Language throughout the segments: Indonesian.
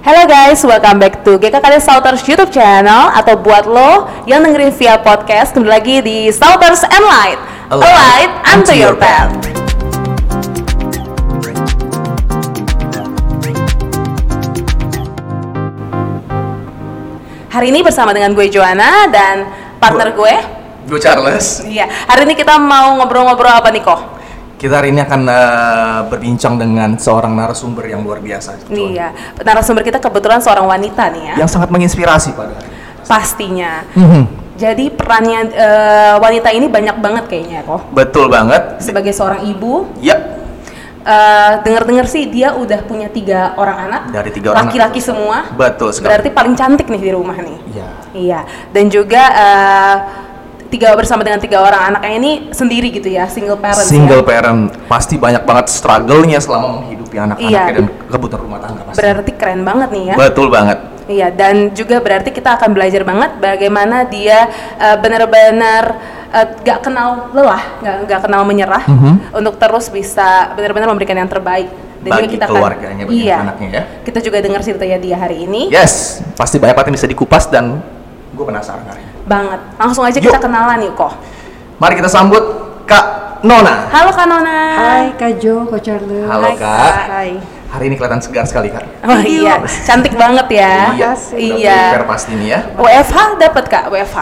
Hello guys, welcome back to GKKD Sauters YouTube channel atau buat lo yang dengerin via podcast kembali lagi di Sauters and Light. A light unto your path. Hari ini bersama dengan gue Joanna dan partner gue. Gue Charles. Iya, hari ini kita mau ngobrol-ngobrol apa nih kok? Kita hari ini akan uh, berbincang dengan seorang narasumber yang luar biasa. Iya, narasumber kita kebetulan seorang wanita nih ya. Yang sangat menginspirasi pada hari ini. Pastinya. Mhm. Jadi perannya eh, wanita ini banyak banget kayaknya kok. Betul banget. Sebagai seorang ibu, Ya, eh, dengar-dengar sih dia udah punya tiga orang anak. Dari tiga orang Laki-laki semua. betul sekali. Berarti paling cantik nih di rumah nih. Iya. Iya. Dan juga eh, tiga bersama dengan tiga orang anaknya ini sendiri gitu ya, single parent. Single ya. parent pasti banyak banget struggle-nya selama menghidupi anak-anaknya Iya. dan kebutuhan rumah tangga pasti. Berarti keren banget nih ya. Betul banget. Iya, dan juga berarti kita akan belajar banget bagaimana dia eh, benar-benar eh, gak kenal lelah, gak, gak kenal menyerah Mhm. untuk terus bisa benar-benar memberikan yang terbaik. Dan Bagi keluarganya, bagi iya, anaknya ya. Kita juga dengar ceritanya dia hari ini. Yes, pasti banyak banget yang bisa dikupas dan gue penasaran hari ini. Banget. Langsung aja Yuk. kita kenalan yuk kok. Mari kita sambut Kak Nona. Halo Kak Nona. Hai Kak Jo, Kak Charles. Halo, Hai, Kak. Hai. Hari ini kelihatan segar sekali Kak. Oh iya, cantik banget ya. Iya, Iya. pasti nih ya. WFH dapat Kak, WFH.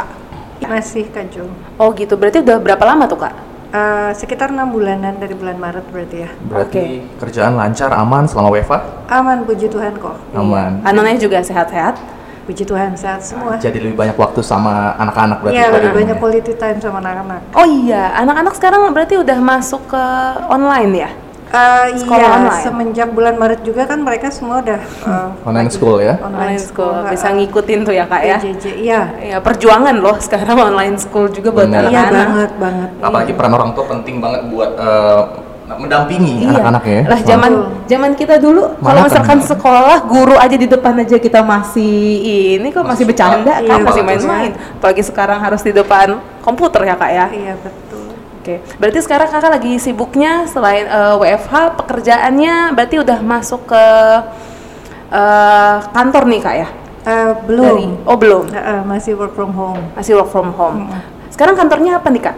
Masih Kak Jo. Oh gitu, berarti udah berapa lama tuh Kak? Eh, sekitar enam bulanan dari bulan Maret berarti ya. Berarti kerjaan lancar, aman selama WFA? Aman, puji Tuhan kok. Aman. Iya. Anonnya juga sehat-sehat. Puji Tuhan sehat semua. Jadi lebih banyak waktu sama anak-anak berarti. Iya, lebih banyak quality time sama anak-anak. Oh iya, anak-anak sekarang berarti udah masuk ke online ya? Eh, Sekolah iya, online? semenjak bulan Maret juga kan mereka semua udah eh, Online lagi school ya? Online school, eh, bisa ngikutin tuh ya kak ya? PJJ, iya. Ya perjuangan loh sekarang online school juga buat. Iya anak-anak. banget, banget. Apalagi peran orang tua penting banget buat eh, mendampingi Iya. anak-anak ya. Lah zaman zaman kita dulu kalau kan? misalkan sekolah guru aja di depan aja kita masih ini kok masih Masih bercanda suka. kan Iya, masih main-main. Apalagi sekarang harus di depan komputer ya kak ya? Iya, betul. Oke, berarti sekarang kakak lagi sibuknya selain eh, WFH pekerjaannya berarti udah masuk ke eh, kantor nih kak ya? Eh, belum. Dari- oh belum, Eh, eh, masih work from home. masih work from home. Mm. Sekarang kantornya apa nih kak?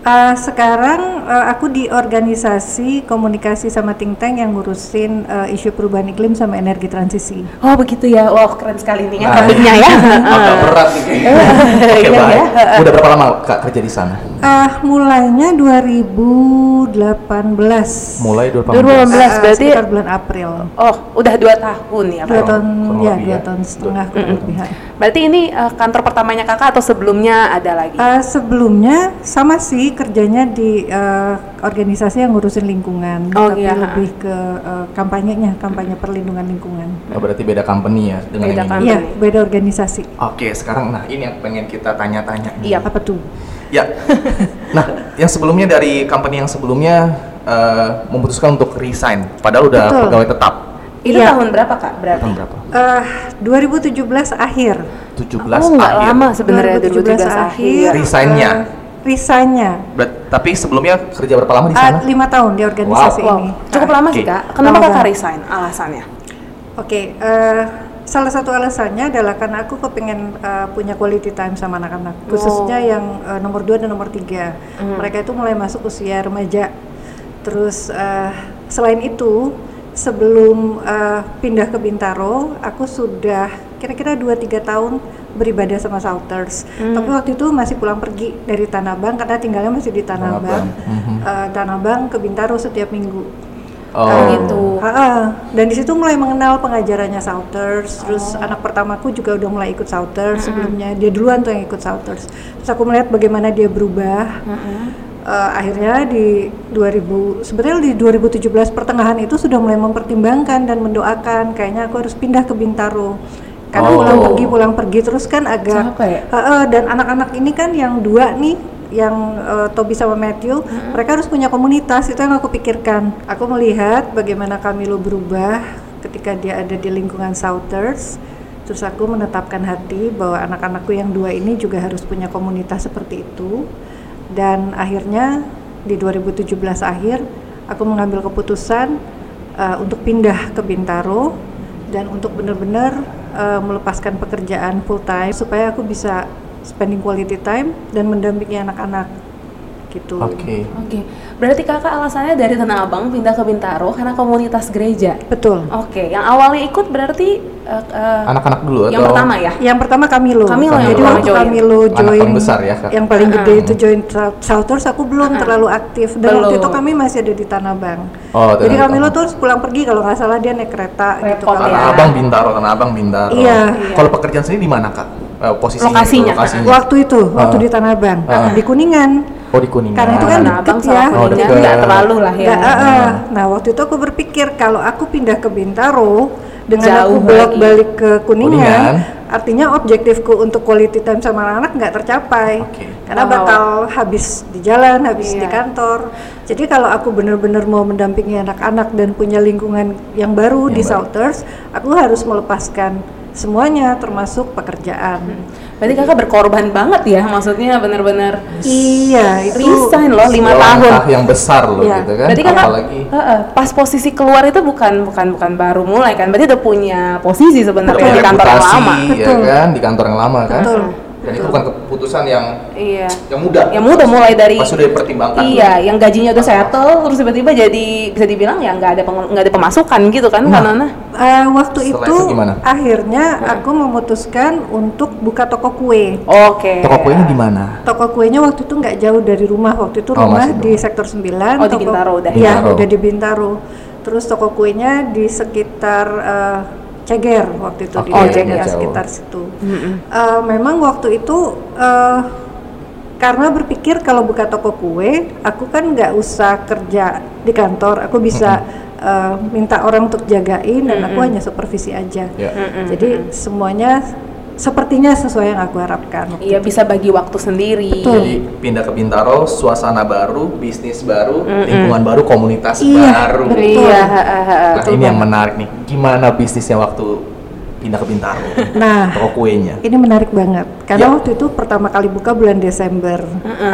Uh, sekarang uh, aku di organisasi komunikasi sama think tank yang ngurusin uh, isu perubahan iklim sama energi transisi. Oh begitu ya, wah keren sekali nih ya Nah, ya. Agak berat nih kayaknya. Oke, Iya, baik. ya. Udah berapa lama Kak kerja di sana? Uh, mulainya 2018. Mulai 2018. 2018. Uh, berarti- sekitar bulan April. Oh udah dua tahun ya Dua tahun, kurang ya lebih dua ya. tahun setengah kurang lebih. Berarti ini eh, kantor pertamanya kakak atau sebelumnya ada lagi? Uh, sebelumnya sama sih kerjanya di uh, organisasi yang ngurusin lingkungan, Oh, tapi iya, lebih ke uh, kampanyenya, kampanye perlindungan lingkungan. Oh, berarti beda company ya dengan Beda yang ini. company. Iya, beda organisasi. Oke, sekarang nah ini yang pengen kita tanya-tanya. Iya. Apa tuh? Ya. Nah, yang sebelumnya dari company yang sebelumnya eh, memutuskan untuk resign, padahal udah Betul. pegawai tetap. Itu Iya. tahun berapa kak berarti? Tahun berapa? Eh, 2017 akhir. 17 oh nggak akhir. lama sebenarnya 2017 akhir. Resignnya. eh, resignnya. Ber- tapi sebelumnya kerja berapa lama di Ah, sana? lima tahun di organisasi Wow, ini. cukup Ah, lama sih Oke. kak. Kenapa Lama kakak resign? Alasannya? Oke, eh, salah satu alasannya adalah karena aku kepengen eh, punya quality time sama anak-anak, khususnya Oh. yang eh, nomor 2 dan nomor 3. Hmm. Mereka itu mulai masuk usia remaja. Terus eh, selain itu, sebelum eh, pindah ke Bintaro, aku sudah kira-kira 2-3 tahun beribadah sama Shouters. Hmm. Tapi waktu itu masih pulang pergi dari Tanah Abang karena tinggalnya masih di Tanah Abang. Mhm. Eh, Tanah Abang ke Bintaro setiap minggu. Oh, gitu. Ha-ha. Dan di situ mulai mengenal pengajarannya Souters. Terus anak pertamaku juga udah mulai ikut Souters sebelumnya. Dia duluan tuh yang ikut Souters. Terus aku melihat bagaimana dia berubah. Eh, akhirnya di 2000 sebenarnya di 2017 pertengahan itu sudah mulai mempertimbangkan dan mendoakan kayaknya aku harus pindah ke Bintaro. Karena Oh. pulang pergi pulang pergi terus kan agak Capek. Ha-ha, dan anak-anak ini kan yang dua nih yang eh, Toby sama Matthew, mereka harus punya komunitas itu yang aku pikirkan. Aku melihat bagaimana Camilo berubah ketika dia ada di lingkungan Souters. Terus aku menetapkan hati bahwa anak-anakku yang dua ini juga harus punya komunitas seperti itu. Dan akhirnya di 2017 akhir aku mengambil keputusan eh, untuk pindah ke Bintaro dan untuk benar-benar uh, melepaskan pekerjaan full time supaya aku bisa spending quality time dan mendampingi anak-anak gitu. Oke. Oke, berarti kakak alasannya dari Tanah Abang pindah ke Bintaro karena komunitas gereja. Betul. Oke, yang awalnya ikut berarti eh, eh, Anak-anak dulu yang atau pertama ya? Yang pertama Kamilo. Kamilo yang Jadi waktu join. Kamilo Anak join paling besar ya, Kak? Yang paling gede Uh-uh. itu join Sou- Southers aku belum terlalu aktif dan waktu Belum. itu kami masih ada di Tanah Abang. Oh, Jadi Kamilo tuh harus pulang pergi kalau nggak salah dia naik kereta gitu Repot kalau Tanah ya. Abang Bintaro, Tanah Abang Bintaro. Iya. Kalau pekerjaan sendiri di mana kak? Eh, posisinya, Lokasinya. lokasinya. Waktu itu, waktu Ah. di Tanah Abang, Ah. di Kuningan. Oh di Kuningan. Karena itu kan Abang ya. Oh, deket. nggak terlalu lah ya. Nggak, ah, ah. Nah waktu itu aku berpikir kalau aku pindah ke Bintaro dengan Jauh aku bolak balik ke Kuningan, Kuningan. artinya objektifku untuk quality time sama anak-anak nggak tercapai. Oke. Karena Wow. bakal habis di jalan, habis Iya. di kantor. Jadi kalau aku benar-benar mau mendampingi anak-anak dan punya lingkungan yang baru Yang di baru. Southers, aku harus melepaskan semuanya termasuk pekerjaan. Berarti kakak berkorban banget ya, maksudnya benar-benar Iya, itu resign loh lima tahun. yang besar loh Iya. gitu kan. Berarti kakak Apalagi Heeh, pas posisi keluar itu bukan bukan bukan baru mulai kan, berarti udah punya posisi sebenarnya di kantor yang lama. ya Betul. kan di kantor yang lama kan. Betul. Dan itu bukan keputusan yang Iya. yang mudah. Yang mudah mulai dari Pas sudah dipertimbangkan. Iya, yang gajinya udah settle terus tiba-tiba jadi bisa dibilang ya nggak ada nggak ada pemasukan gitu kan Nah. karena Eh, waktu itu, itu gimana? akhirnya aku memutuskan untuk buka toko kue. Oke. Toko kuenya di mana? Toko kuenya waktu itu nggak jauh dari rumah. Waktu itu Oh, rumah di dong. sektor 9. Oh, di Bintaro udah. Iya, Bintaro. udah di Bintaro. Terus toko kuenya di sekitar eh, Ceger waktu itu di Oke, daerah nggak jauh. sekitar situ. Eh, memang waktu itu eh, karena berpikir kalau buka toko kue, aku kan nggak usah kerja di kantor, aku bisa eh, minta orang untuk jagain dan aku hanya supervisi aja. Ya. Jadi semuanya sepertinya sesuai yang aku harapkan. Iya bisa bagi waktu sendiri. Betul. Jadi pindah ke Bintaro, suasana baru, bisnis baru, lingkungan baru, komunitas Iya, baru. betul. Iya, heeh, heeh. Nah ini yang menarik nih, gimana bisnisnya waktu pindah ke Bintaro? Nah, Toko kuenya. ini menarik banget karena Ya. waktu itu pertama kali buka bulan Desember.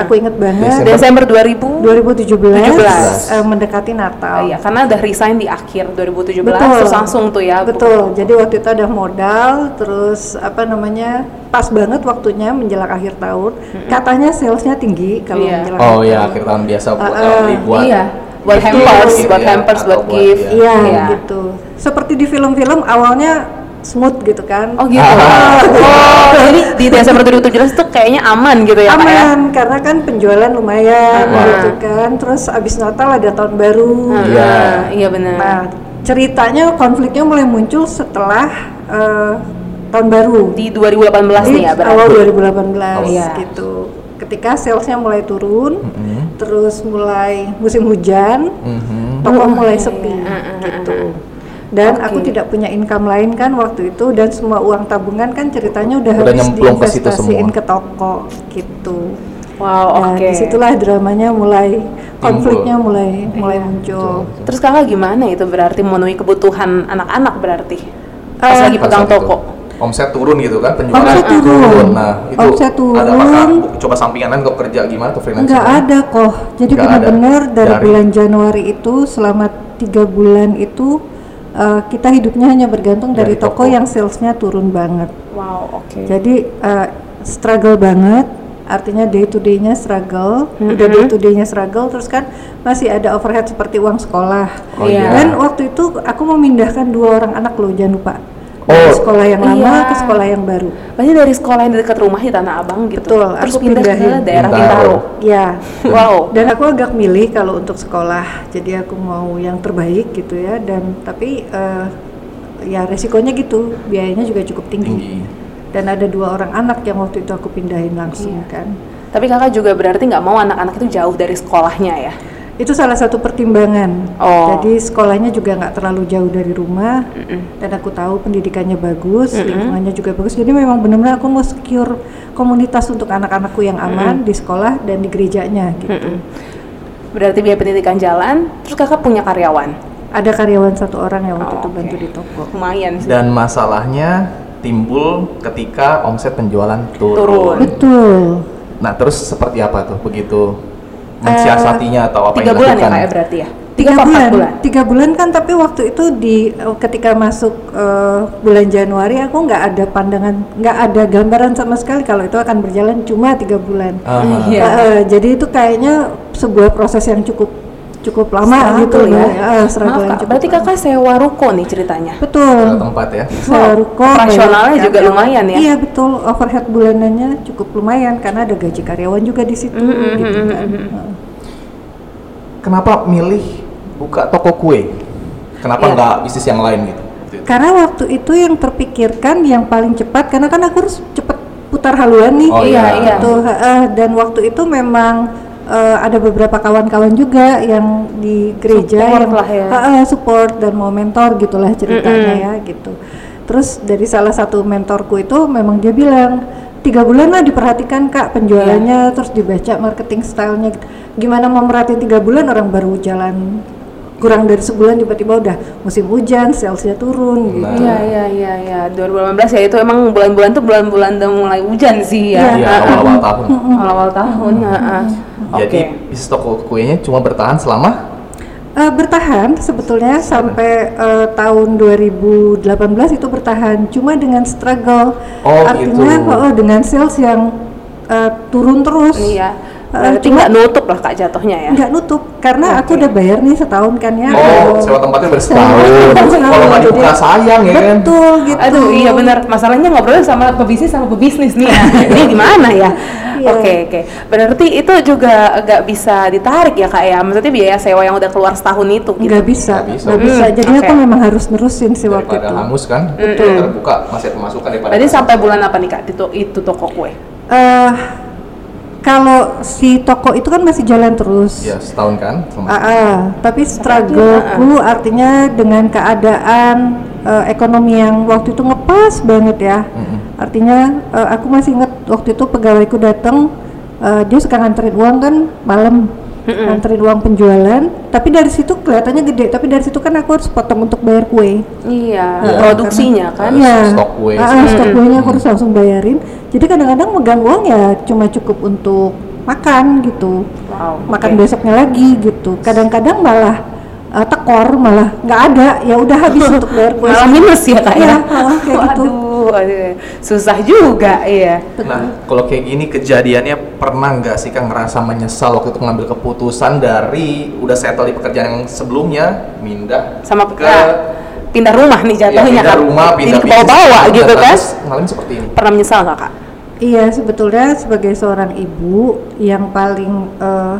Aku inget banget Desember. Desember 2000 2017 eh, mendekati Natal. Oh, iya, karena udah resign di akhir 2017 Betul. terus langsung tuh ya. Betul. Jadi waktu itu ada modal, terus apa namanya pas banget waktunya menjelang akhir tahun. Katanya salesnya tinggi kalau Iya. menjelang Oh akhir ya tahun. akhir tahun biasa buat Uh, uh, uh, buat iya, buat hampers, gitu buat ya, hampers, buat gift. ya. Iya Iya. gitu. Seperti di film-film awalnya smooth gitu kan. Oh gitu. Ah. oh, jadi di Desember 2017 tuh kayaknya aman gitu ya, Pak ya? aman karena kan penjualan lumayan Ah. gitu kan terus abis Natal ada tahun baru Iya. Iya benar. nah ceritanya konfliknya mulai muncul setelah eh, tahun baru di 2018 nih ya Di berarti. awal 2018 Iya. gitu ketika salesnya mulai turun Mhm. terus mulai musim hujan Mhm. toko Oh, mulai sepi. Mm, mm, gitu dan Oke. aku tidak punya income lain kan waktu itu dan semua uang tabungan kan ceritanya udah, Udah habis ke situ diinvestasiin semua. ke toko gitu Wow, Nah, oke. di situlah dramanya mulai konfliknya mulai mulai muncul. Terus kakak gimana itu berarti memenuhi kebutuhan anak-anak berarti? Pas Eh, lagi pegang toko. itu, Omset turun gitu kan, penjualan Omset turun. Nah, itu Omset ada apakah turun. coba sampingan lain kok kerja gimana tuh freelance? Nggak ada kok. Jadi ada. benar-benar dari, Dari- bulan Januari itu selama tiga bulan itu eh, kita hidupnya hanya bergantung dari, Dari toko, toko. yang salesnya turun banget. Wow, oke. Jadi eh, struggle banget. Artinya day to day-nya struggle, udah day to day-nya struggle, terus kan masih ada overhead seperti uang sekolah. Oh, Iya. iya. Dan waktu itu aku memindahkan dua orang anak loh, jangan lupa. Oh, Dari sekolah yang lama iya. ke sekolah yang baru. Berarti dari sekolah yang dekat rumah di Tanah Abang gitu. Betul, Terus aku pindah ke pindahin. daerah Bintaro. Bintaro. Ya. Wow. Dan aku agak milih kalau untuk sekolah. Jadi aku mau yang terbaik gitu ya. Dan tapi eh, ya resikonya gitu, biayanya juga cukup tinggi. tinggi. Dan ada dua orang anak yang waktu itu aku pindahin langsung Iya. kan. Tapi kakak juga berarti nggak mau anak-anak itu jauh dari sekolahnya ya? Itu salah satu pertimbangan. Oh. Jadi sekolahnya juga nggak terlalu jauh dari rumah. Dan aku tahu pendidikannya bagus, lingkungannya juga bagus. Jadi memang benar-benar aku mau secure komunitas untuk anak-anakku yang aman di sekolah dan di gerejanya gitu. Berarti biaya pendidikan jalan, terus kakak punya karyawan. Ada karyawan satu orang yang waktu Oh, itu oke. bantu di toko. Lumayan sih. Dan masalahnya timbul ketika omset penjualan turun. Turun. Betul. Nah, terus seperti apa tuh begitu mensiasatinya atau apa Tiga yang bulan ya dilakukan? kak ya berarti ya? Tiga tiga bulan. bulan? tiga bulan kan tapi waktu itu di ketika masuk eh, bulan Januari aku nggak ada pandangan nggak ada gambaran sama sekali kalau itu akan berjalan cuma tiga bulan Ah. Iya. Eh, eh, jadi itu kayaknya sebuah proses yang cukup cukup lama Struggle gitu ya. ya struggle Maaf yang kak, cukup berarti lama. kakak sewa ruko nih ceritanya. betul Ke tempat ya. Sewa ruko, Operasionalnya juga lumayan ya? Iya betul, overhead bulanannya cukup lumayan karena ada gaji karyawan juga di situ Mm-hmm, gitu kan. Heeh. Kenapa milih buka toko kue? Kenapa Iya. nggak bisnis yang lain gitu? Karena waktu itu yang terpikirkan yang paling cepat karena kan aku harus cepet putar haluan nih. Oh, iya, iya. Gitu, heeh. dan waktu itu memang eh, ada beberapa kawan-kawan juga yang di gereja Support yang lah ya. heeh, support dan mau mentor gitulah ceritanya ya gitu. Terus dari salah satu mentorku itu memang dia bilang tiga bulan lah diperhatikan kak penjualannya Iya. terus dibaca marketing stylenya gitu. gimana mau merhatiin tiga bulan orang baru jalan kurang dari sebulan tiba-tiba udah musim hujan salesnya turun gitu Nah. Iya iya iya iya 2018 ya itu emang bulan-bulan tuh bulan-bulan udah mulai hujan sih ya. Iya, Heeh. awal-awal tahun. Awal-awal tahun. heeh. Oke. Jadi bisnis toko kuenya cuma bertahan selama Eh, bertahan sebetulnya sampai eh, tahun 2018 itu bertahan cuma dengan struggle Oh, artinya gitu. oh, dengan sales yang eh, turun terus Iya. Berarti cuma nggak nutup lah kak jatuhnya ya. nggak nutup karena aku udah bayar nih setahun kan ya Oh, Eh, sewa tempatnya udah setahun. Kalau nggak dibuka Jadi- sayang ya kan? betul gitu Aduh iya benar masalahnya ngobrolnya sama pebisnis sama pebisnis nih ya. Ini gimana ya? Iya. Oke oke. Berarti itu juga nggak bisa ditarik ya kak ya? Maksudnya biaya sewa yang udah keluar setahun itu gitu. nggak bisa Nggak bisa. nggak bisa Hmm, jadi oke. aku memang harus nerusin sih waktu Daripada itu hangus kan? Betul. Terbuka masih ada pemasukan daripada. Berarti sampai bulan apa nih kak itu itu toko kue? Eh, kalau si toko itu kan masih jalan terus Ya setahun kan? Selama- Ah, ah, tapi struggleku artinya dengan keadaan eh, ekonomi yang waktu itu ngepas banget ya. Mm-mm. Artinya eh, aku masih inget waktu itu pegawaiku datang, eh, dia suka nganterin uang kan malam, nganterin uang penjualan. Tapi dari situ kelihatannya gede, tapi dari situ kan aku harus potong untuk bayar kue. Iya. Iya, Produksinya kan. Iya. stok kue. Ah, ah, stok kuenya aku harus langsung bayarin. Jadi kadang-kadang megang uang ya cuma cukup untuk makan gitu. Wow. makan oke. besoknya lagi gitu. Kadang-kadang malah eh, tekor, malah nggak ada. Ya udah habis untuk bayar kue. Malah minus ya kak Iya, ya? ah, kayak gitu. Aduh, susah juga iya. Nah, kalau kayak gini kejadiannya pernah nggak sih kan ngerasa menyesal waktu itu mengambil keputusan dari udah settle di pekerjaan yang sebelumnya, pindah Sama ke ya, pindah rumah nih ya, jatuhnya pindah kan? rumah, pindah ke bawah-bawah gitu kan? terus ngalamin seperti ini. Pernah menyesal nggak kak? Iya, sebetulnya sebagai seorang ibu yang paling eh,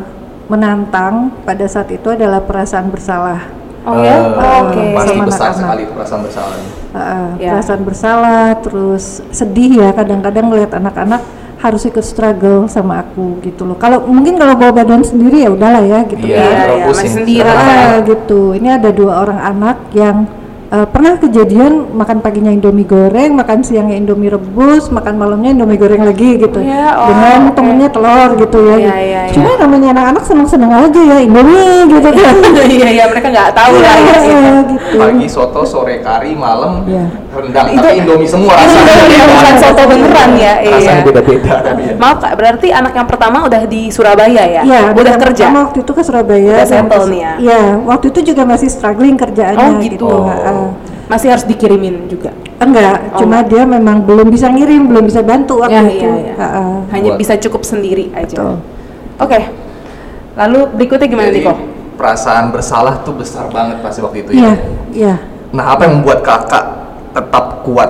menantang pada saat itu adalah perasaan bersalah. Oh ya? Eh, Oh, Oke. Pasti Sama besar anak-anak. sekali perasaan bersalah. Uh, Ya. perasaan bersalah, terus sedih ya kadang-kadang ngeliat anak-anak harus ikut struggle sama aku gitu loh. Kalau mungkin kalau bawa badan sendiri ya udahlah ya gitu Iya, ya. terlalu iya, pusing. masih sendiri. Ah, gitu. Ini ada dua orang anak yang uh, pernah kejadian makan paginya Indomie goreng, makan siangnya Indomie rebus, makan malamnya Indomie goreng lagi gitu. Iya, oh, Dengan oke. temennya telur gitu ya. Iya, iya, Cuma namanya anak-anak seneng-seneng aja ya Indomie gitu kan. Iya iya mereka nggak tahu lah ya. Gitu. Pagi soto, sore kari, malam Iya. Rendang. Itu- Tapi Indomie semua Itu rasanya. Indomie bukan soto beneran ya. Rasanya Iya. beda-beda ya. Maaf kak, berarti anak yang pertama udah di Surabaya ya? Iya, udah kerja. pertama waktu itu ke Surabaya. Udah settle nih ya? Iya, waktu itu juga masih struggling kerjaannya Oh gitu. Heeh. Masih harus dikirimin juga. Enggak, Oh, cuma dia memang belum bisa ngirim, belum bisa bantu waktu Ya, itu. iya, iya. Heeh. Hanya Buat- bisa cukup sendiri aja. Betul. Oke. Lalu berikutnya gimana Jadi, Niko? perasaan bersalah tuh besar banget pasti waktu itu Iya, ya. iya. Nah, apa yang membuat kakak tetap kuat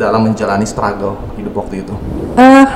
dalam menjalani struggle hidup waktu itu? Eh,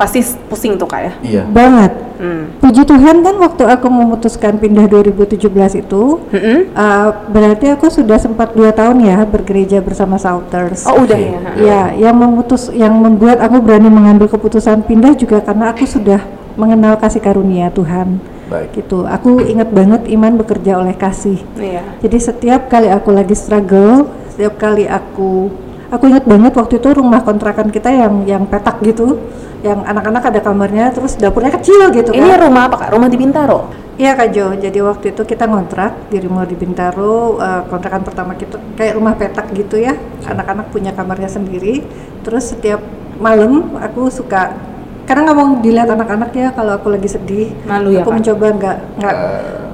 Pasti pusing tuh kak ya? Iya. banget. Hmm. Puji Tuhan kan waktu aku memutuskan pindah 2017 itu, Mm-mm. eh, berarti aku sudah sempat dua tahun ya bergereja bersama Souters. Oh udah ya. Ya, yang memutus, yang membuat aku berani mengambil keputusan pindah juga karena aku sudah mengenal kasih karunia Tuhan. Baik. Gitu. Aku ingat banget iman bekerja oleh kasih. Iya. Jadi setiap kali aku lagi struggle, setiap kali aku aku ingat banget waktu itu rumah kontrakan kita yang yang petak gitu, yang anak-anak ada kamarnya, terus dapurnya kecil gitu Ini kan. rumah apa kak? Rumah di Bintaro? Iya Kak Jo, jadi waktu itu kita ngontrak di rumah di Bintaro, eh, kontrakan pertama kita kayak rumah petak gitu ya, anak-anak punya kamarnya sendiri. Terus setiap malam aku suka karena nggak mau dilihat anak-anak ya kalau aku lagi sedih. Malu ya, Aku Kak? mencoba nggak nggak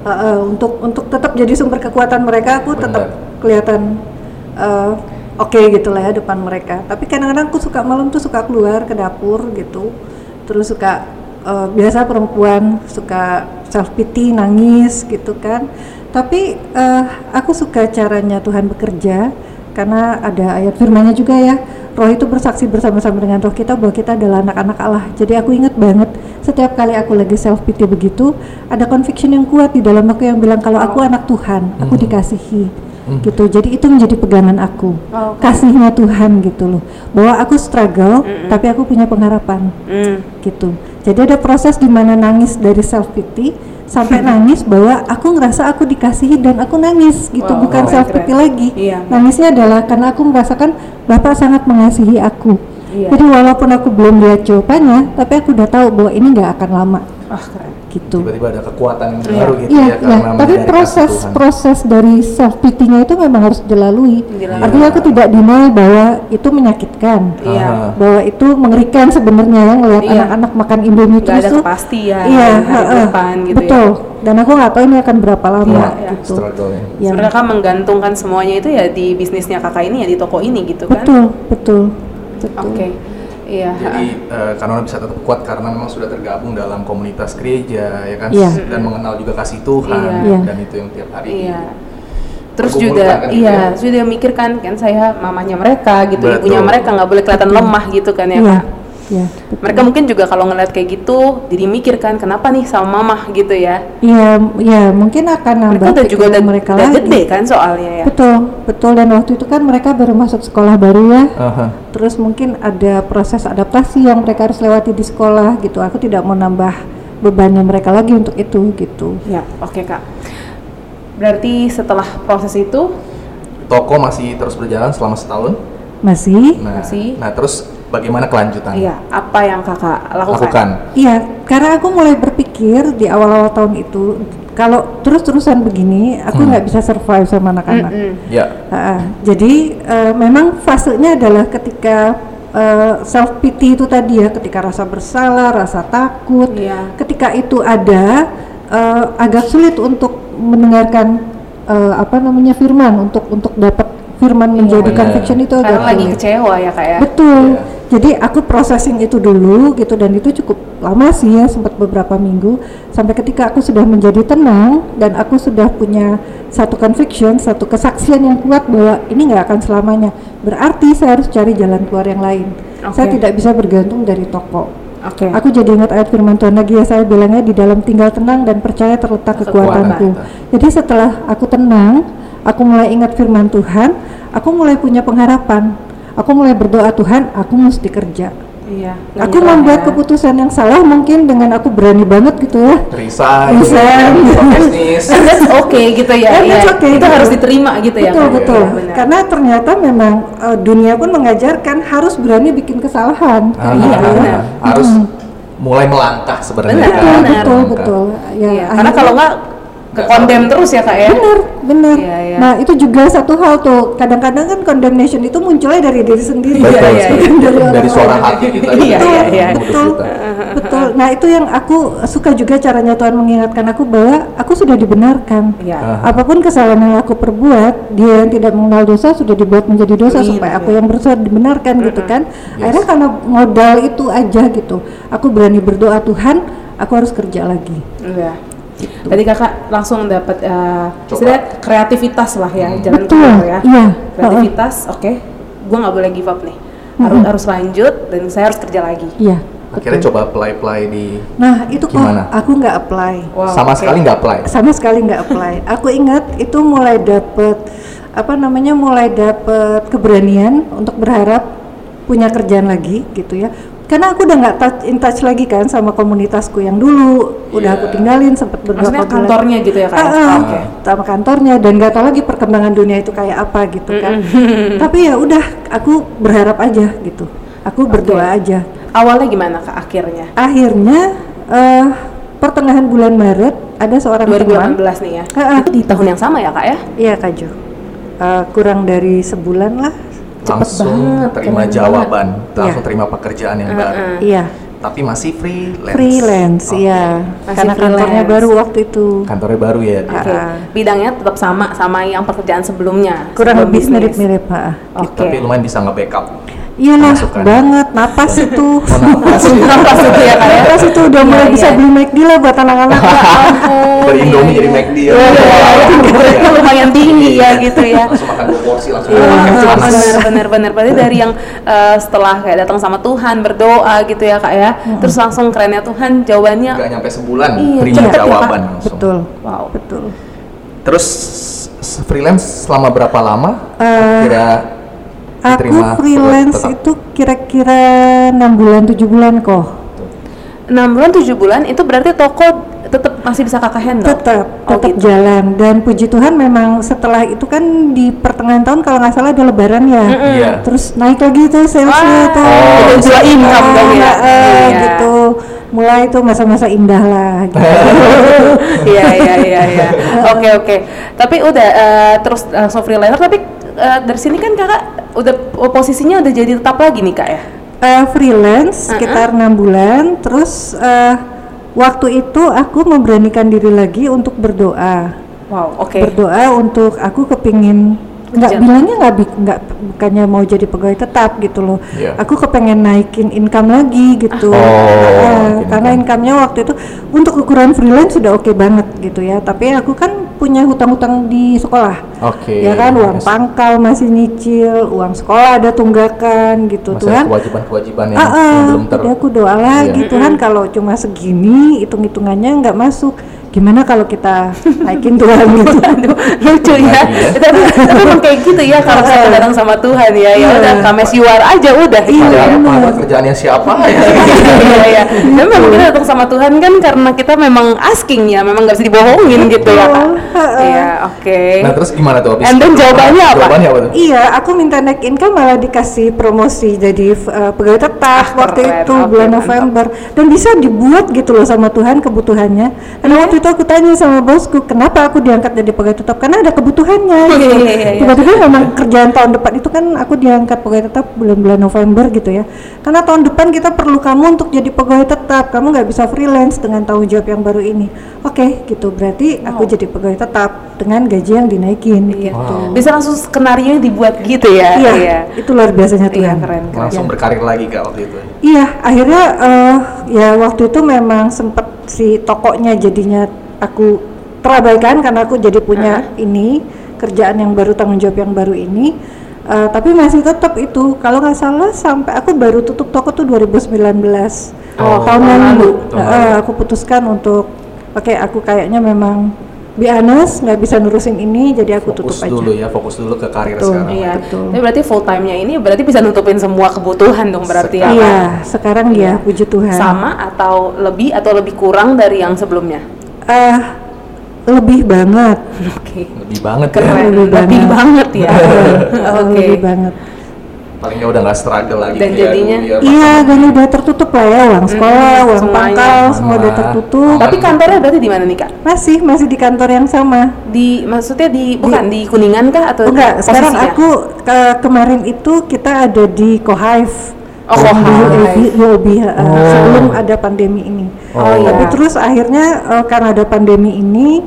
uh, uh, untuk untuk tetap jadi sumber kekuatan mereka. Aku tetap kelihatan uh, oke gitu lah ya depan mereka. Tapi kadang-kadang aku suka malam tuh suka keluar ke dapur gitu, terus suka uh, biasa perempuan suka self pity nangis gitu kan. Tapi uh, aku suka caranya Tuhan bekerja karena ada ayat firmannya juga ya. Roh itu bersaksi bersama-sama dengan roh kita bahwa kita adalah anak-anak Allah. Jadi aku ingat banget setiap kali aku lagi self pity begitu ada conviction yang kuat di dalam aku yang bilang kalau aku anak Tuhan aku dikasihi gitu jadi itu menjadi pegangan aku Oh, oke. kasihnya Tuhan gitu loh bahwa aku struggle tapi aku punya pengharapan Hmm. gitu. Jadi ada proses di mana nangis dari self pity sampai nangis bahwa aku ngerasa aku dikasihi dan aku nangis gitu, Wow, bukan keren, self pity keren. lagi. Iya. Nangisnya adalah karena aku merasakan Bapak sangat mengasihi aku. Iya. Jadi walaupun aku belum lihat jawabannya, tapi aku udah tahu bahwa ini nggak akan lama Wah keren. Gitu. tiba-tiba ada kekuatan yang Iya. baru gitu Iya, ya iya. karena Tapi proses Tuhan. proses dari self pity-nya itu memang harus dilalui. Dilalui. Artinya aku tidak deny bahwa itu menyakitkan. Iya. Bahwa itu mengerikan sebenarnya ya ngelihat Iya. anak-anak makan indomie terus ada kepastian iya depan gitu betul dan aku nggak tahu ini akan berapa lama Iya, gitu struggle-nya. ya Sebenarnya kan menggantungkan semuanya itu ya di bisnisnya kakak ini ya di toko ini gitu kan. betul betul betul Oke. Iya. Jadi eh, Kanona bisa tetap kuat karena memang sudah tergabung dalam komunitas gereja ya kan Iya. dan mengenal juga kasih Tuhan Iya. dan itu yang tiap hari Iya. Terus juga kan, gitu iya, ya? sudah mikirkan kan saya mamanya mereka gitu, Betul. ibunya mereka nggak boleh kelihatan lemah gitu kan ya iya kak. Betul. Mereka mungkin juga kalau ngeliat kayak gitu, jadi mikirkan kenapa nih sama mama gitu ya. iya iya mungkin akan nambah Mereka udah juga udah, mereka udah lagi gede kan soalnya ya. betul betul dan waktu itu kan mereka baru masuk sekolah baru ya Aha. terus mungkin ada proses adaptasi yang mereka harus lewati di sekolah gitu aku tidak mau nambah bebannya mereka lagi untuk itu gitu Ya, oke kak. Berarti setelah proses itu, toko masih terus berjalan selama setahun masih nah, Masih. nah terus bagaimana kelanjutan iya apa yang kakak lakukan? lakukan Iya, karena aku mulai berpikir di awal-awal tahun itu kalau terus-terusan begini, aku Hmm. nggak bisa survive sama anak-anak. Mm-mm. ya Ah, jadi eh, memang fasenya adalah ketika self pity itu tadi ya, ketika rasa bersalah, rasa takut, Iya. ketika itu ada eh, agak sulit untuk mendengarkan eh, apa namanya firman untuk untuk dapat firman menjadi Benar. conviction itu agak Karena lagi kecewa ya kak ya. Betul. Iya. Jadi aku processing itu dulu gitu dan itu cukup lama sih ya sempat beberapa minggu sampai ketika aku sudah menjadi tenang dan aku sudah punya satu conviction, satu kesaksian yang kuat bahwa ini nggak akan selamanya. Berarti saya harus cari jalan keluar yang lain. Oke. Saya tidak bisa bergantung dari toko. Oke. Aku jadi ingat ayat firman Tuhan lagi ya saya bilangnya di dalam tinggal tenang dan percaya terletak Kekuatan. kekuatanku. Jadi setelah aku tenang, aku mulai ingat firman Tuhan, aku mulai punya pengharapan. Aku mulai berdoa Tuhan, aku mesti kerja. Iya. Aku membuat ya. keputusan yang salah mungkin dengan aku berani banget gitu ya. resign Resign. buka bisnis And that's okay gitu ya. And that's iya. okay, Itu betul. harus diterima gitu ya. betul Kak? betul. Iya, benar. Karena ternyata memang eh, dunia pun mengajarkan harus berani bikin kesalahan. Ah, Iya, ah, benar. harus mulai melangkah sebenarnya Benar, kan betul benar. betul betul. Ya, Iya, Karena kalau nggak tahu. terus ya kak ya. benar benar Iya, iya. nah itu juga satu hal tuh kadang-kadang kan condemnation itu munculnya dari diri sendiri betul Iya, iya, sekali. iya. Dari dari, orang suara lain. hati kita Iya, itu iya, iya. betul betul nah itu yang aku suka juga caranya Tuhan mengingatkan aku bahwa aku sudah dibenarkan Iya. Ah. apa pun kesalahan yang aku perbuat dia yang tidak mengenal dosa sudah dibuat menjadi dosa Amin, supaya aku amin. yang berdosa dibenarkan gitu kan Yes. akhirnya karena modal itu aja gitu aku berani berdoa Tuhan aku harus kerja lagi Iya. Tadi kakak langsung dapat uh, istilah kreativitas lah ya, jalan Betul, keluar ya. iya. Kreativitas, oke. Gua nggak boleh give up nih. Harus harus lanjut dan saya harus kerja lagi. iya akhirnya betul. coba apply apply di nah itu kok Gimana? aku nggak apply Wow, sama oke. sekali nggak apply sama sekali nggak apply. Aku ingat itu mulai dapet apa namanya mulai dapet keberanian untuk berharap punya kerjaan lagi gitu ya. Karena aku udah nggak touch in touch lagi kan sama komunitasku yang dulu udah aku Iya. tinggalin sempat beberapa Maksudnya bulan. kantornya gitu ya kak? Ah, ah, Oke. sama kantornya dan nggak tahu lagi perkembangan dunia itu kayak apa gitu kan. Tapi ya udah aku berharap aja gitu. Aku berdoa aja. Awalnya gimana kak akhirnya? Akhirnya eh pertengahan bulan Maret ada seorang teman 2018 nih ya. Ah. Itu di tahun yang sama ya kak ya? Iya Kak Jo. Eh, kurang dari sebulan lah. Langsung banget, terima keren jawaban banget. langsung Iya. terima pekerjaan yang baru Iya. tapi masih freelance. freelance Oke. ya Masih karena kantornya freelance. baru waktu itu Kantornya baru ya. dia. Oke, Ah. bidangnya tetap sama sama yang pekerjaan sebelumnya. kurang sebelum lebih bisnis. mirip-mirip Pak. Oke. Tapi lumayan bisa nge-backup. Iya lah Masukan. banget napas itu Oh, napas ya. Napas itu ya kayak. napas itu udah mulai Iya, bisa iya. beli McD lah buat anak-anak Dari Indomie jadi McD ya. Iya, Beratnya lumayan tinggi ya gitu ya. Langsung makan dua porsi langsung Iya, benar benar berarti dari yang eh, setelah kayak datang sama Tuhan berdoa gitu ya kak ya. Terus langsung kerennya Tuhan jawabannya Nggak nyampe sebulan Iya, ya, jawaban langsung. betul. Wow. Betul. Terus freelance selama berapa lama? Eh, Kira aku freelance tetap? itu kira-kira enam bulan tujuh bulan kok. Enam bulan tujuh bulan itu berarti toko tetap masih bisa kakak handle tetap Oh, tetap gitu. jalan dan puji Tuhan memang setelah itu kan di pertengahan tahun kalau nggak salah ada lebaran ya Iya. terus naik lagi tuh salesnya tuh Oh, dua income dong ya. Ah, ah, Iya. gitu mulai itu masa-masa indah lah gitu. Iya iya iya iya. Oke oke. Tapi udah eh, terus langsung freelancer tapi eh, dari sini kan kakak udah posisinya udah jadi tetap lagi nih kak ya? Eh, freelance Uh-uh. sekitar enam bulan terus eh, waktu itu aku memberanikan diri lagi untuk berdoa Wow oke. berdoa untuk aku kepingin nggak bilangnya nggak bi- nggak bukannya mau jadi pegawai tetap gitu loh Iya. aku kepengen naikin income lagi gitu Oh, Ah, karena income. income-nya waktu itu untuk ukuran freelance sudah oke banget gitu ya tapi aku kan punya hutang-hutang di sekolah Oke. ya kan uang Yes. pangkal masih nyicil uang sekolah ada tunggakan gitu Masih Tuhan kewajiban-kewajiban yang, ah, yang belum ter jadi aku doa lagi Iya. Tuhan kalau cuma segini hitung-hitungannya nggak masuk gimana kalau kita naikin Tuhan gitu Aduh, lucu ya. Iya. tapi, tapi emang kayak gitu ya kalau kita datang sama Tuhan ya. Ya udah kames yuar aja udah gitu Iya, ya. Ada apa? Kerjaannya siapa ya? Iya iya. Memang kita datang sama Tuhan kan karena kita memang asking ya, memang nggak bisa dibohongin gitu ya kak. Iya oke. Nah terus gimana tuh? habis And then jawabannya apa? Jawabannya apa tuh? Iya, aku minta naik income malah dikasih promosi jadi uh, pegawai tetap Ah, waktu itu bulan. November dan bisa dibuat gitu loh sama Tuhan kebutuhannya. Karena Iya. waktu itu aku tanya sama bosku, kenapa aku diangkat jadi pegawai tetap? Karena ada kebutuhannya. Oh, gitu. iya, iya, iya. Tiba-tiba memang kerjaan tahun depan itu kan aku diangkat pegawai tetap bulan-bulan November gitu ya. Karena tahun depan kita perlu kamu untuk jadi pegawai tetap. Kamu nggak bisa freelance dengan tanggung jawab yang baru ini. Oke, gitu. Berarti aku Wow. jadi pegawai tetap dengan gaji yang dinaikin. Iya. Wow. Bisa langsung skenario dibuat gitu ya. Iya, itu luar biasanya Iya Tuhan. keren keren. Langsung berkarir lagi kak waktu itu. Iya, akhirnya eh, ya waktu itu memang sempet si tokonya jadinya aku terabaikan karena aku jadi punya ini kerjaan yang baru tanggung jawab yang baru ini. Eh, tapi masih tetap itu kalau nggak salah sampai aku baru tutup toko tuh 2019 Oh, tahun lalu. Eh, lalu. aku putuskan untuk oke aku kayaknya memang be honest nggak bisa nurusin ini jadi aku Fokus tutup dulu aja. ya, fokus dulu ke karir Betul. sekarang. Iya. Betul. Tapi berarti full time-nya ini berarti bisa nutupin semua kebutuhan dong berarti ya. Iya, sekarang Iya. ya puji Tuhan. Sama atau lebih atau lebih kurang dari yang sebelumnya? Eh, lebih banget. Oke. Lebih banget ya. Keren. Lebih Lebih banget ya. Eh, Oke. Lebih banget. Palingnya udah nggak struggle lagi. Dan kayak jadinya- ya, Iya, dan udah tertutup lah ya uang sekolah, Mm, uang semuanya. pangkal, semua udah tertutup. Aman. Tapi kantornya berarti di mana nih kak? Masih masih di kantor yang sama. Di maksudnya di bukan di, kuningan kah atau Oh, enggak, sekarang posisinya? aku ke- kemarin itu kita ada di Kohive. Oh. UOB, UOB, Oh. sebelum ada pandemi ini. Oh, iya. Tapi terus akhirnya uh, karena ada pandemi ini,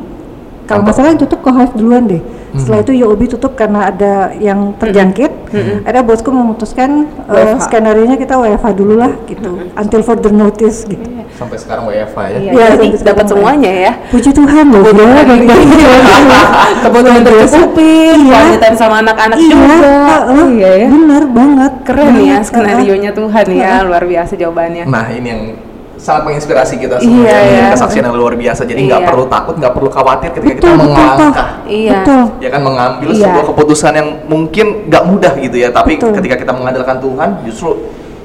kalau nggak salah yang tutup Kohive duluan deh. Setelah itu UOB tutup karena ada yang terjangkit. Ada bosku memutuskan uh, WFH. skenario nya kita WFH dulu lah gitu, until further notice gitu. Sampai sekarang WFA ya. Iya, Iya, jadi sampai dapat semuanya ya. Puji Tuhan loh, ya, aja. Kebutuhan tercukupin, Iya. quality time sama anak-anak Iya, juga. heeh, Iya ya. bener banget. Keren ya Banget, skenario nya Tuhan ya, luar biasa jawabannya. Nah ini yang sangat menginspirasi kita Iya, semua. Ini iya. kesaksian yang luar biasa. Jadi nggak Iya. perlu takut, nggak perlu khawatir ketika kita Betul, betul, melangkah. Iya. Betul. Ya kan mengambil Iya. sebuah keputusan yang mungkin nggak mudah gitu ya. Tapi Betul. ketika kita mengandalkan Tuhan, justru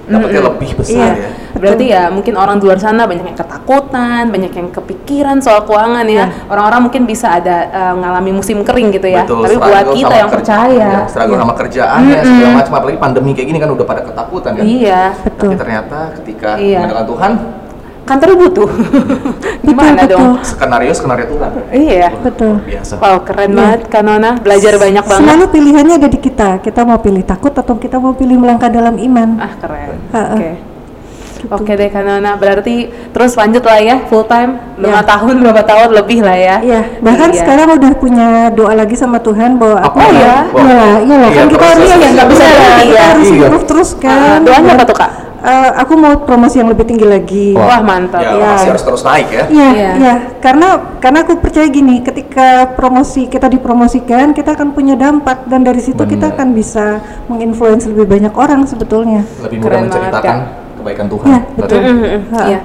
dapatnya Mm-mm. lebih besar Iya. ya. Berarti ya mungkin orang di luar sana banyak yang ketakutan, banyak yang kepikiran soal keuangan ya. Orang-orang mungkin bisa ada ngalami musim kering gitu ya. Betul, Tapi buat kita yang percaya, ya, struggle Iya. sama kerjaannya segala macam apalagi pandemi kayak gini kan udah pada ketakutan kan. iya, Betul. Tapi ternyata ketika Iya. mengandalkan Tuhan, kantornya butuh. Gimana betul. dong? skenario skenario Tuhan. Iya. Betul. Biasa. Wow, keren Iya. banget Kanona. Belajar banyak banget. Selalu pilihannya ada di kita. Kita mau pilih takut atau kita mau pilih melangkah dalam iman. Ah, keren. Oke. Oke deh Kanona, berarti terus lanjut lah ya full time lima Ya. tahun berapa tahun lebih lah ya. Iya, bahkan Iya. sekarang udah punya doa lagi sama Tuhan bahwa aku Apa ya? Iya, lah, iya lah Iya, kan kita harus yang nggak bisa Iya, berhenti kita ya. harus Iya. improve terus Ah, kan. doanya Dan, apa tuh kak? Eh, aku mau promosi yang lebih tinggi lagi. Wah mantap. Ya, Iya. masih harus terus naik ya. Iya, Iya. iya. Karena karena aku percaya gini, ketika promosi kita dipromosikan, kita akan punya dampak dan dari situ kita Benar. akan bisa menginfluence lebih banyak orang sebetulnya. Lebih mudah Keren banget, menceritakan kebaikan Tuhan. Iya, betul. Iya.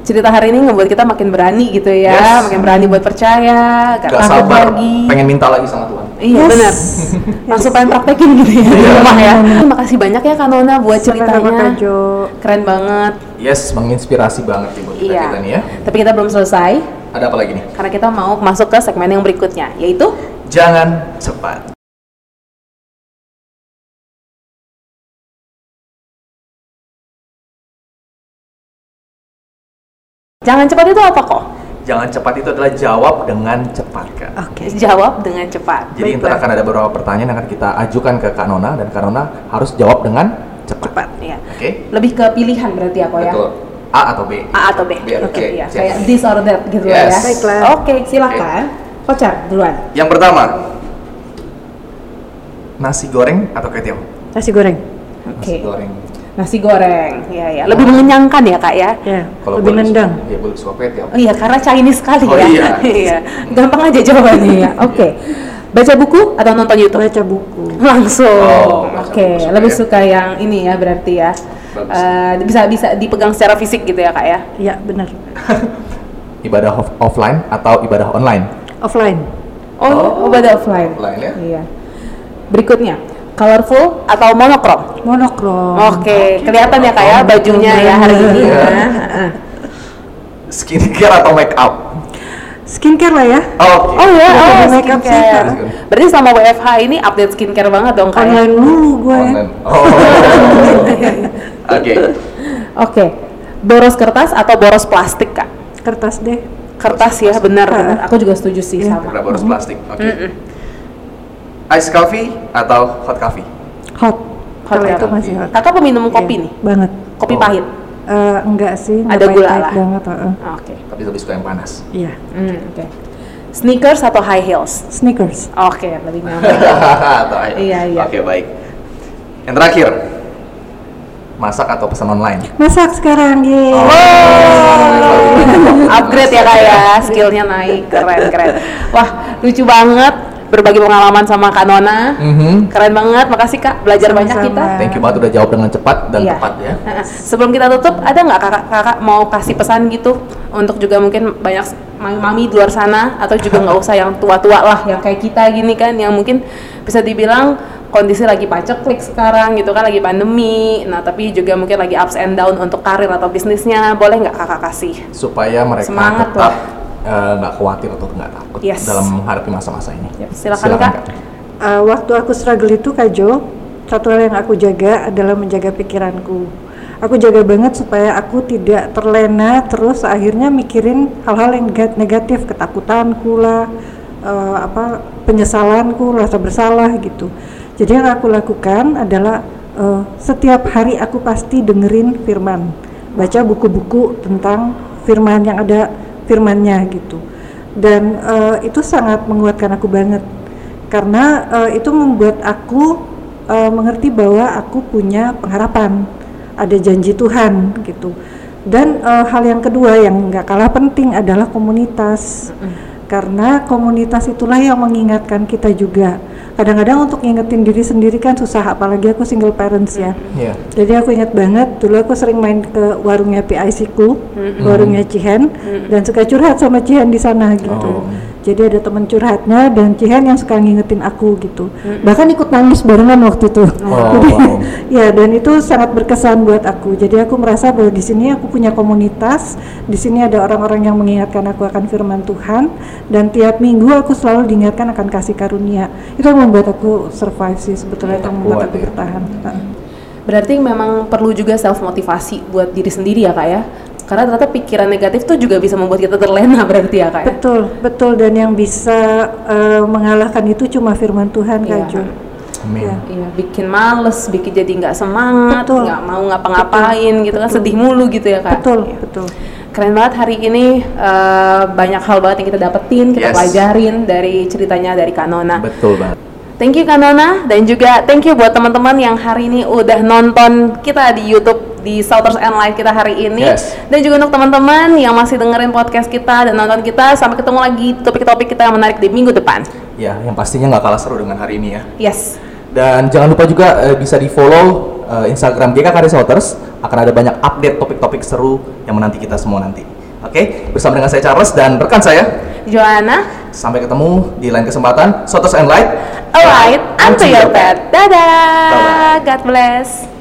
Cerita hari ini ngebuat kita makin berani gitu ya, Yes. makin berani buat percaya, gak, Gak takut sabar, lagi. pengen minta lagi sama Tuhan. Iya Yes. benar. Langsung pengen praktekin gitu ya di Iya. rumah ya. Terima kasih banyak ya Kanona buat ceritanya. Keren banget. Yes, menginspirasi banget nih buat kita, Iya. kita nih ya. Tapi kita belum selesai Ada apa lagi nih? karena kita mau masuk ke segmen yang berikutnya yaitu Jangan cepat. jangan cepat itu apa kok? Jangan cepat itu adalah jawab dengan cepat kan. Oke. Jawab dengan cepat. Jadi ntar akan ada beberapa pertanyaan yang akan kita ajukan ke Kak Nona dan Kak Nona harus jawab dengan cepat. Cepat. Iya. Oke? Lebih ke pilihan berarti ya kok ya? Betul. A atau B? A atau B. Oke, oke, iya. siap. Kayak this or that gitu Yes. ya. Baiklah. Oke, silakan. Kocar duluan. Yang pertama, nasi goreng atau ketiau? Nasi goreng. Oke. Nasi goreng. Nasi goreng. Iya, ya. Lebih mengenyangkan ya, Kak ya? Ya, Kalau lebih nendang. Iya, boleh suka ketiau. Oh iya, karena Chinese sekali Oh ya. iya. Iya. Gampang aja jawabannya ya. Oke. Baca buku atau nonton YouTube? Baca buku. Langsung. Oh, Oke, suka lebih ya. suka yang ini ya berarti ya. Bagus. Eh, bisa bisa dipegang secara fisik gitu ya, Kak ya? Iya, benar. Ibadah off- offline atau ibadah online? Offline. Oh, oh, pada offline. Offline ya? Iya. Berikutnya, colorful atau monokrom? Monokrom. Oke, kelihatan ya kak ya bajunya ya hari ini. Iya. ya. Heeh. Skincare atau make up? Skincare lah ya. Oke. Oh ya, oh jadi makeup sih, skincare. Berarti selama WFH ini update skincare banget dong kak ya? Online dulu gue. Online. Oh. Oke. Oke, boros kertas atau boros plastik kak? Kertas deh. Kertas ya, benar benar. Aku juga setuju sih Iya. sama. Karena boros plastik. Oke. Ice coffee atau hot coffee? Hot. Hot Kalau itu coffee. masih hot. Kakak peminum kopi Iya, nih, Banget. kopi Oh. pahit. Eh, enggak sih. Ada nggak gula pahit-pahit lah. banget. heeh. Oke. Tapi lebih suka yang panas. Iya. Hmm, Oke. Sneakers atau high heels? Sneakers. Oke, lebih nyaman. Atau ayo. Iya, iya. Oke baik. Yang terakhir, masak atau pesan online? Masak sekarang, ye. Oh. upgrade ya kak ya skillnya naik keren keren wah lucu banget berbagi pengalaman sama kak Nona. Mhm. keren banget. Makasih kak. Belajar banyak Sama-sama. kita. Thank you banget udah jawab dengan cepat dan Iya. tepat ya. sebelum kita tutup ada nggak kakak kakak mau kasih pesan gitu? Untuk juga mungkin banyak mami-mami di luar sana atau juga nggak usah yang tua-tua lah yang kayak kita gini kan yang mungkin bisa dibilang kondisi lagi paceklik sekarang gitu kan lagi pandemi. Nah tapi juga mungkin lagi ups and down untuk karir atau bisnisnya. Boleh nggak kakak kasih? Supaya mereka Semangat tetap eh, nggak khawatir atau nggak takut Yes. dalam menghadapi masa-masa ini. Yap, silakan, Kak. Eh, waktu aku struggle itu Kak Jo, satu hal yang aku jaga adalah menjaga pikiranku. Aku jaga banget supaya aku tidak terlena terus akhirnya mikirin hal-hal yang nega- negatif, ketakutanku lah, eh, apa penyesalanku, rasa bersalah gitu. Jadi yang aku lakukan adalah eh, setiap hari aku pasti dengerin firman, baca buku-buku tentang firman yang ada firmannya gitu. Dan eh, itu sangat menguatkan aku banget karena eh, itu membuat aku eh, mengerti bahwa aku punya pengharapan, ada janji Tuhan gitu. Dan eh, hal yang kedua yang nggak kalah penting adalah komunitas, karena komunitas itulah yang mengingatkan kita juga. Kadang-kadang untuk ngingetin diri sendiri kan susah, apalagi aku single parents ya. Iya. Jadi aku ingat banget dulu aku sering main ke warungnya PIC ku, warungnya Cihen, dan suka curhat sama Cihen di sana gitu. Oh. Jadi ada teman curhatnya dan Cihen yang suka ngingetin aku gitu. Bahkan ikut nangis barengan waktu itu. Oh, Jadi wow. ya dan itu sangat berkesan buat aku. Jadi aku merasa bahwa di sini aku punya komunitas, di sini ada orang-orang yang mengingatkan aku akan firman Tuhan dan tiap minggu aku selalu diingatkan akan kasih karunia. Itu yang membuat aku survive sih sebetulnya itu yang membuat aku ya. bertahan. Berarti memang perlu juga self motivasi buat diri sendiri ya kak ya. Karena ternyata pikiran negatif tuh juga bisa membuat kita terlena berarti ya kak ya. Betul, betul dan yang bisa eh, mengalahkan itu cuma firman Tuhan Iya. Kak Jo. Amin. Iya. Iya, bikin males, bikin jadi nggak semangat, Betul. nggak mau ngapa-ngapain gitu kan, Betul. sedih mulu gitu ya kak. Betul, Iya. betul. Keren banget hari ini eh, banyak hal banget yang kita dapetin, kita Yes. pelajarin dari ceritanya dari Kanona. Betul banget. Thank you Kanona dan juga thank you buat teman-teman yang hari ini udah nonton kita di YouTube di Southers and Live kita hari ini. Yes. Dan juga untuk teman-teman yang masih dengerin podcast kita dan nonton kita sampai ketemu lagi topik-topik kita yang menarik di minggu depan. Ya, yang pastinya nggak kalah seru dengan hari ini ya. Yes. Dan jangan lupa juga eh, bisa di follow eh, Instagram GKK Resorters akan ada banyak update topik-topik seru yang menanti kita semua nanti. Oke, bersama dengan saya Charles dan rekan saya. Joanna, Sampai ketemu di lain kesempatan. Sotos and Light. alright, unto your pet. Dadah. Bye-bye. God bless.